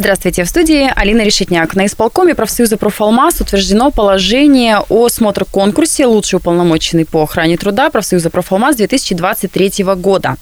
Здравствуйте, в студии Алина Решетняк. На исполкоме профсоюза «Профалмаз» утверждено положение о смотр-конкурсе «Лучший уполномоченный по охране труда» профсоюза «Профалмаз» 2023 года.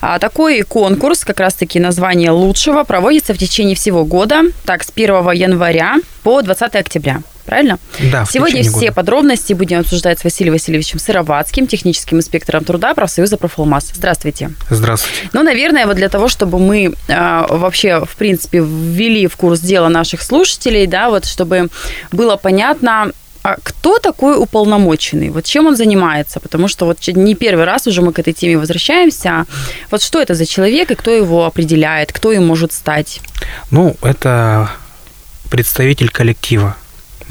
А такой конкурс, как раз-таки название лучшего, проводится в течение всего года, так, с 1 января по 20 октября правильно? Да. Сегодня все года. подробности будем обсуждать с Василием Васильевичем Сыроватским, техническим инспектором труда профсоюза «Профалмаз». Здравствуйте. Здравствуйте. Ну, наверное, вот для того, чтобы мы э, вообще, в принципе, ввели в курс дела наших слушателей, да, вот чтобы было понятно, а кто такой уполномоченный? Вот чем он занимается? Потому что вот не первый раз уже мы к этой теме возвращаемся. Вот что это за человек и кто его определяет, кто им может стать? Ну, это представитель коллектива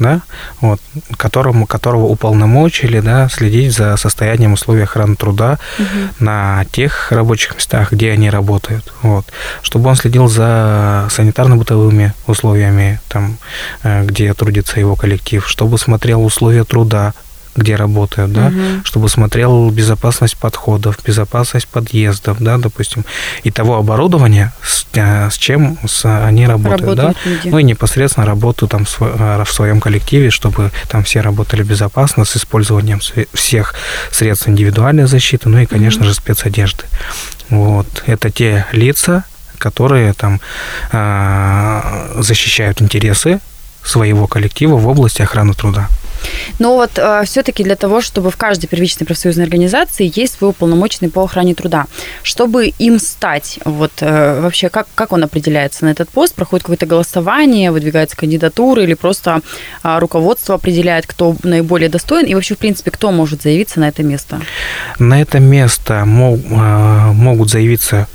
да, вот, которому, которого уполномочили да, следить за состоянием условий охраны труда угу. на тех рабочих местах, где они работают. Вот, чтобы он следил за санитарно-бытовыми условиями, там, э, где трудится его коллектив, чтобы смотрел условия труда где работают, да, угу. чтобы смотрел безопасность подходов, безопасность подъездов, да, допустим, и того оборудования, с, э, с чем с, они работают, работают да, люди. ну и непосредственно работу там в, э, в своем коллективе, чтобы там все работали безопасно с использованием всех средств индивидуальной защиты, ну и, конечно угу. же, спецодежды. Вот, это те лица, которые там э, защищают интересы своего коллектива в области охраны труда. Но вот э, все-таки для того, чтобы в каждой первичной профсоюзной организации есть свой уполномоченный по охране труда, чтобы им стать, вот э, вообще как, как он определяется на этот пост, проходит какое-то голосование, выдвигается кандидатура или просто э, руководство определяет, кто наиболее достоин? И вообще, в принципе, кто может заявиться на это место? На это место мог, э, могут заявиться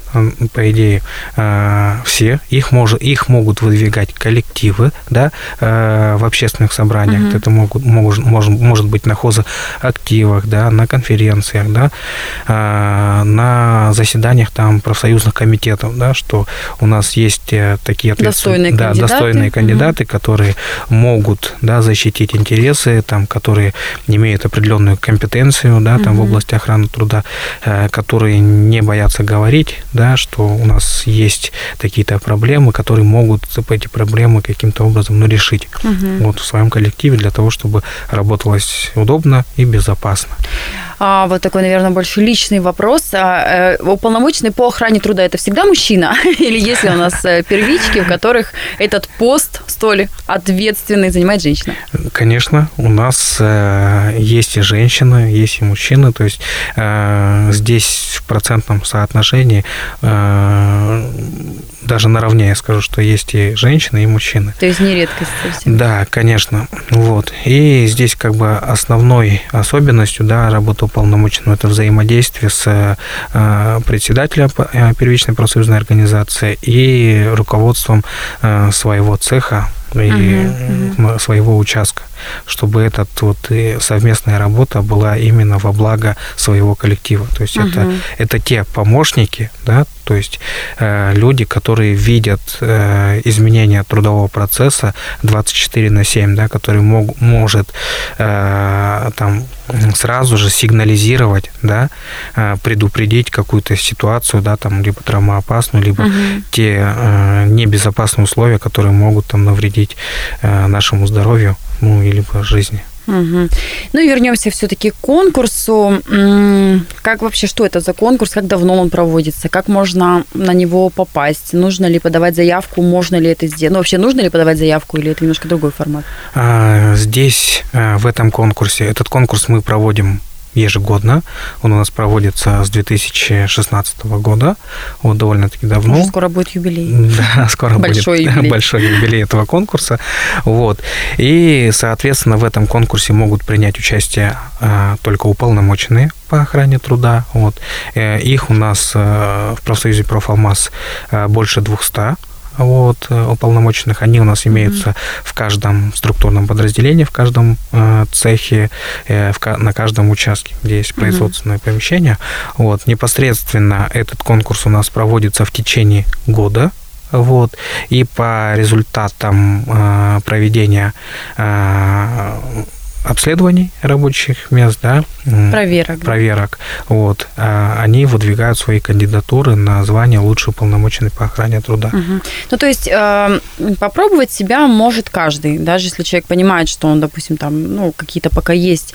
по идее, э, все. Их, может, их могут выдвигать коллективы да, э, в общественных собраниях. Угу. Это могут, может, может, может быть на хозактивах, да, на конференциях, да, э, на заседаниях там профсоюзных комитетов, да, что у нас есть такие достойные да, кандидаты, достойные кандидаты угу. которые могут да, защитить интересы, там, которые имеют определенную компетенцию да, там, угу. в области охраны труда, которые не боятся говорить, да, да, что у нас есть какие-то проблемы, которые могут эти проблемы каким-то образом ну, решить угу. вот, в своем коллективе для того, чтобы работалось удобно и безопасно. А, вот такой, наверное, больше личный вопрос. А, э, уполномоченный по охране труда это всегда мужчина? Или если у нас э, первички, в которых этот пост столь ответственный занимает женщина? Конечно, у нас э, есть и женщины, есть и мужчины. То есть здесь в процентном соотношении даже наравне я скажу, что есть и женщины, и мужчины. То есть не редкость совсем. Да, конечно. Вот. И здесь как бы основной особенностью да, работы уполномоченного это взаимодействие с э, председателем э, первичной профсоюзной организации и руководством э, своего цеха и угу, своего участка, чтобы этот вот совместная работа была именно во благо своего коллектива. То есть угу. это, это те помощники, да, то есть э, люди, которые видят э, изменения трудового процесса 24 на 7, да, который мог, может э, там сразу же сигнализировать, да, э, предупредить какую-то ситуацию, да, там либо травмоопасную, либо угу. те э, небезопасные условия, которые могут там навредить э, нашему здоровью, ну, или по жизни. Угу. Ну и вернемся все-таки к конкурсу. Как вообще, что это за конкурс, как давно он проводится, как можно на него попасть, нужно ли подавать заявку, можно ли это сделать, ну вообще нужно ли подавать заявку или это немножко другой формат? А, здесь, а, в этом конкурсе, этот конкурс мы проводим ежегодно. Он у нас проводится с 2016 года, вот довольно-таки давно. Уже скоро будет юбилей. Да, скоро большой будет юбилей. большой юбилей этого конкурса. Вот. И, соответственно, в этом конкурсе могут принять участие а, только уполномоченные по охране труда. Вот. Э, их у нас а, в профсоюзе «Профалмаз» а, больше 200 вот, э, уполномоченных. Они у нас имеются mm-hmm. в каждом структурном подразделении, в каждом э, цехе, э, в, на каждом участке, где есть производственное mm-hmm. помещение. Вот, непосредственно этот конкурс у нас проводится в течение года. вот, и по результатам э, проведения э, обследований рабочих мест, да, проверок, проверок, да. вот, а, они выдвигают свои кандидатуры на звание лучший уполномоченный по охране труда. Угу. Ну, то есть э, попробовать себя может каждый, даже если человек понимает, что он, допустим, там, ну, какие-то пока есть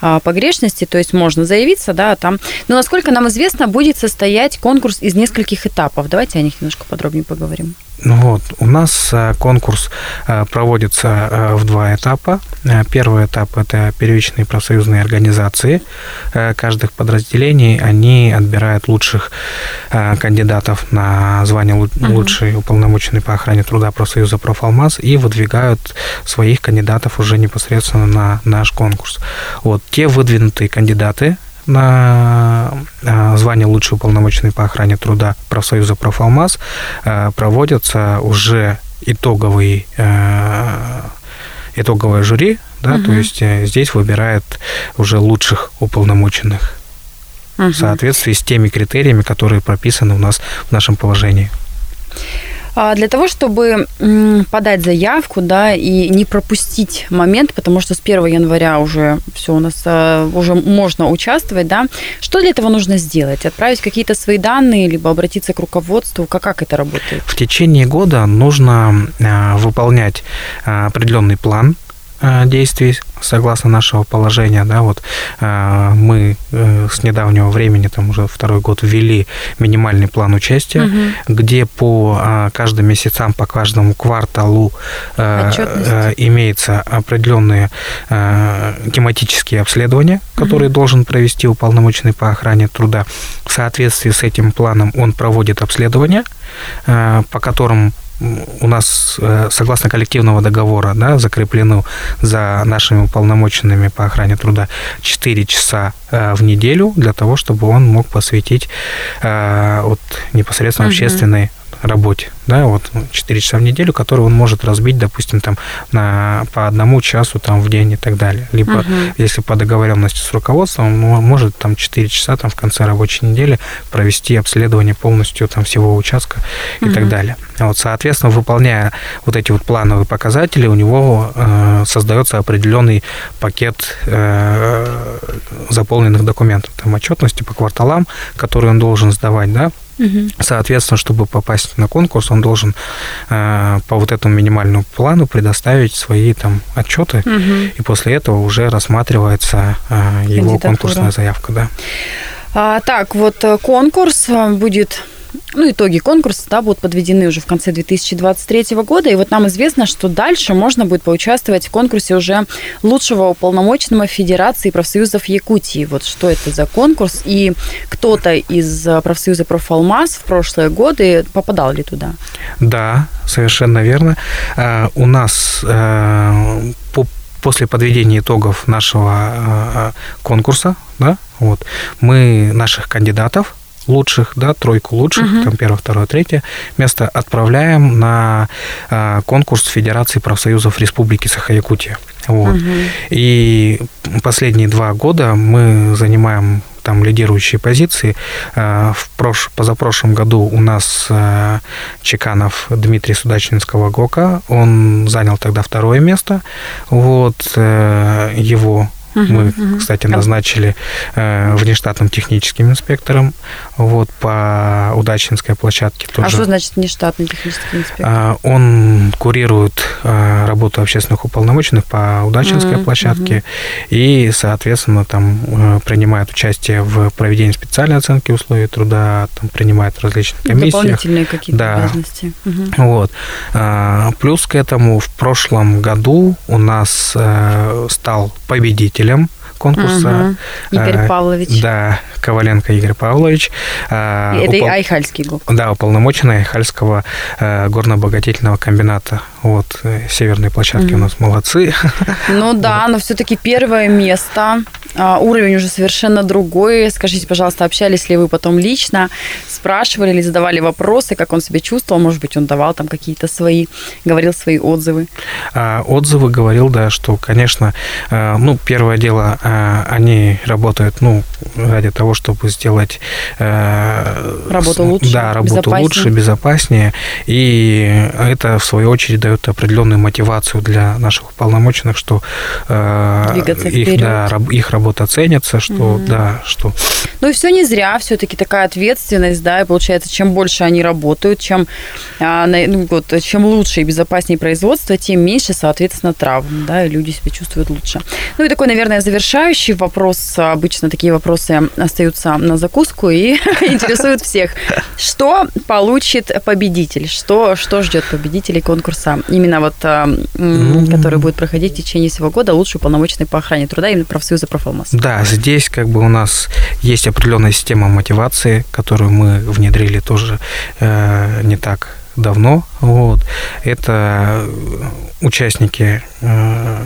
э, погрешности, то есть можно заявиться, да, там. Но насколько нам известно, будет состоять конкурс из нескольких этапов. Давайте о них немножко подробнее поговорим. Ну вот, у нас э, конкурс э, проводится э, в два этапа. Первый этап – это первичные профсоюзные организации каждых подразделений. Они отбирают лучших кандидатов на звание лучший уполномоченный по охране труда профсоюза «Профалмаз» и выдвигают своих кандидатов уже непосредственно на наш конкурс. Вот, те выдвинутые кандидаты, на а, звание лучший уполномоченный по охране труда профсоюза «Профалмаз» а, проводятся уже итоговый, а, итоговое жюри, да, угу. то есть э, здесь выбирает уже лучших уполномоченных угу. в соответствии с теми критериями, которые прописаны у нас в нашем положении. А, для того, чтобы подать заявку, да, и не пропустить момент, потому что с 1 января уже все у нас а, уже можно участвовать, да, что для этого нужно сделать? Отправить какие-то свои данные, либо обратиться к руководству? Как, как это работает? В течение года нужно а, выполнять определенный план действий согласно нашего положения, да, вот э, мы э, с недавнего времени, там уже второй год, ввели минимальный план участия, угу. где по каждым месяцам, по каждому кварталу имеется определенные тематические обследования, которые угу. должен провести уполномоченный по охране труда. В соответствии с этим планом он проводит обследования, по которым у нас, э, согласно коллективного договора, да, закреплено за нашими уполномоченными по охране труда 4 часа э, в неделю для того, чтобы он мог посвятить э, вот, непосредственно угу. общественной работе, да, вот 4 часа в неделю, которые он может разбить, допустим, там на, по одному часу там в день и так далее. Либо, угу. если по договоренности с руководством, он может там 4 часа там в конце рабочей недели провести обследование полностью там всего участка и угу. так далее. Вот, соответственно, выполняя вот эти вот плановые показатели, у него э, создается определенный пакет э, заполненных документов, там отчетности по кварталам, которые он должен сдавать, да, Угу. Соответственно, чтобы попасть на конкурс, он должен э, по вот этому минимальному плану предоставить свои там отчеты, угу. и после этого уже рассматривается э, его конкурсная заявка, да. А, так, вот э, конкурс э, будет ну, итоги конкурса да, будут подведены уже в конце 2023 года. И вот нам известно, что дальше можно будет поучаствовать в конкурсе уже лучшего уполномоченного Федерации профсоюзов Якутии. Вот что это за конкурс? И кто-то из профсоюза «Профалмаз» в прошлые годы попадал ли туда? Да, совершенно верно. А, у нас а, по после подведения итогов нашего конкурса, да, вот, мы наших кандидатов лучших, да, тройку лучших, угу. там первое, второе, третье место отправляем на э, конкурс Федерации профсоюзов Республики Саха-Якутия. Вот. Угу. И последние два года мы занимаем там лидирующие позиции. А, в прош... позапрошлом году у нас а, Чеканов Дмитрий Судачинского ГОКа, он занял тогда второе место. Вот э, его Угу, Мы, угу. кстати, назначили э, внештатным техническим инспектором вот, по Удачинской площадке. Тоже. А что значит внештатный технический инспектор? А, он курирует а, работу общественных уполномоченных по Удачинской угу, площадке угу. и, соответственно, там э, принимает участие в проведении специальной оценки условий труда, там принимает различные комиссии. Дополнительные какие-то да. обязанности. Угу. Вот. А, плюс к этому в прошлом году у нас э, стал победитель победителем конкурса. Угу. Игорь Павлович. Да, Коваленко Игорь Павлович. А, Это упол... Айхальский ГОК. Да, уполномоченный Айхальского э, горно-обогатительного комбината. Вот, э, северные площадки угу. у нас молодцы. Ну да, но все-таки первое место а, уровень уже совершенно другой. Скажите, пожалуйста, общались ли вы потом лично, спрашивали ли, задавали вопросы, как он себя чувствовал, может быть, он давал там какие-то свои, говорил свои отзывы? А, отзывы говорил, да, что, конечно, ну, первое дело, они работают, ну, ради того, чтобы сделать... Работу лучше, Да, работу лучше, безопаснее, и это, в свою очередь, дает определенную мотивацию для наших уполномоченных, что Двигаться их, вперед. да, их работа ценится, что, угу. да, что... Ну и все не зря, все-таки такая ответственность, да, и получается, чем больше они работают, чем, а, ну, вот, чем лучше и безопаснее производство, тем меньше, соответственно, травм, да, и люди себя чувствуют лучше. Ну и такой, наверное, завершающий вопрос, обычно такие вопросы остаются на закуску и интересуют всех. Что получит победитель? Что, что ждет победителей конкурса? Именно вот, а, ну, который будет проходить в течение всего года, лучший уполномоченный по охране труда, именно профсоюза профалмаз. Да, здесь как бы у нас есть определенная система мотивации, которую мы внедрили тоже э, не так давно. Вот. Это участники э,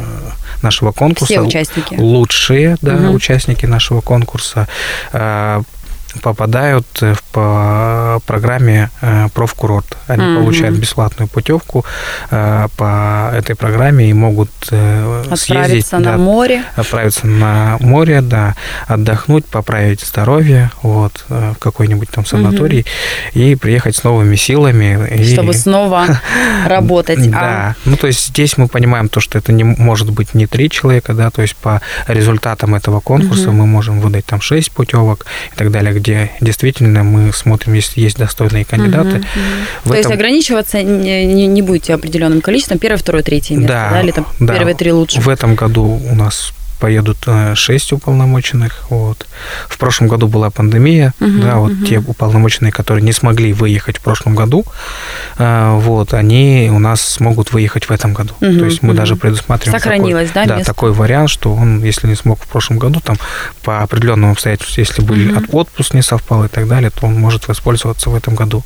нашего конкурса. Все участники. Лучшие да, угу. участники нашего конкурса. Э, попадают по программе э, профкурорт. Они mm получают бесплатную путевку э, по этой программе и могут э, отправиться съездить, на да, море. Отправиться на море, да, отдохнуть, поправить здоровье вот, в какой-нибудь там санаторий mm и приехать с новыми силами. Чтобы и... снова работать. А да. Ну, то есть здесь мы понимаем то, что это не может быть не три человека, да, то есть по результатам этого конкурса мы можем выдать там шесть путевок и так далее, где действительно мы смотрим, если есть достойные кандидаты. Угу, угу. То этом... есть ограничиваться не, не, не будете определенным количеством, первое, второе, третье место, да, да? или там да. первые три лучше? В этом году у нас поедут э, шесть уполномоченных. Вот. В прошлом году была пандемия, угу, да, вот угу. те уполномоченные, которые не смогли выехать в прошлом году, э, вот, они у нас смогут выехать в этом году. Угу, То есть мы угу. даже предусматриваем Сохранилось, такой, да, да, такой вариант, что он, если не смог в прошлом году, там по определенным обстоятельствам, если были угу. отпуск не совпал и так далее, то он может воспользоваться в этом году.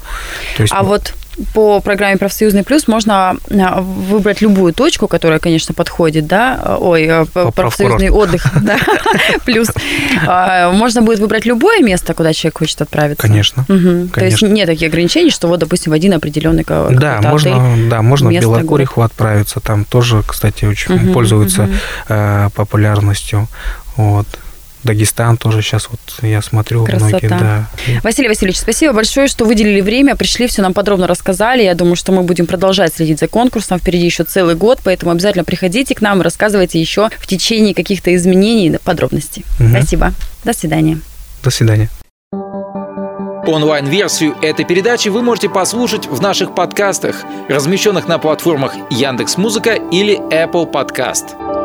То есть, а мы... вот по программе «Профсоюзный плюс» можно а, выбрать любую точку, которая, конечно, подходит, да, ой, э, по профсоюзный отдых, да, плюс. А, можно будет выбрать любое место, куда человек хочет отправиться. Конечно. То есть нет таких ограничений, что вот, допустим, в один определенный Да, можно, да, можно в Белокуриху отправиться, там тоже, кстати, очень пользуется угу. популярностью. Вот. Дагестан тоже сейчас вот я смотрю Красота. многие, да. Василий Васильевич, спасибо большое, что выделили время, пришли, все нам подробно рассказали. Я думаю, что мы будем продолжать следить за конкурсом. Впереди еще целый год, поэтому обязательно приходите к нам и рассказывайте еще в течение каких-то изменений подробностей. Угу. Спасибо. До свидания. До свидания. Онлайн-версию этой передачи вы можете послушать в наших подкастах, размещенных на платформах Яндекс.Музыка или Apple Podcast.